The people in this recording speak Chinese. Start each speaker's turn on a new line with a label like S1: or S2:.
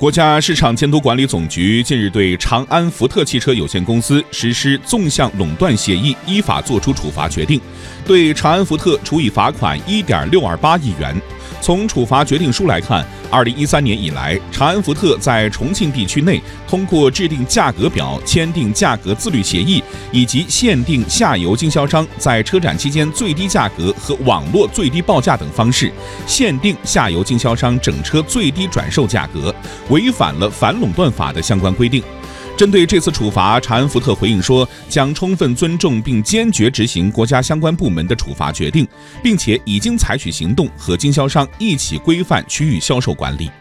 S1: 国家市场监督管理总局近日对长安福特汽车有限公司实施纵向垄断协议，依法作出处罚决定，对长安福特处以罚款一点六二八亿元。从处罚决定书来看，二零一三年以来，长安福特在重庆地区内通过制定价格表、签订价格自律协议，以及限定下游经销商在车展期间最低价格和网络最低报价等方式，限定下游经销商整车最低转售价格，违反了反垄断法的相关规定。针对这次处罚，长安福特回应说，将充分尊重并坚决执行国家相关部门的处罚决定，并且已经采取行动和经销商一起规范区域销售管理。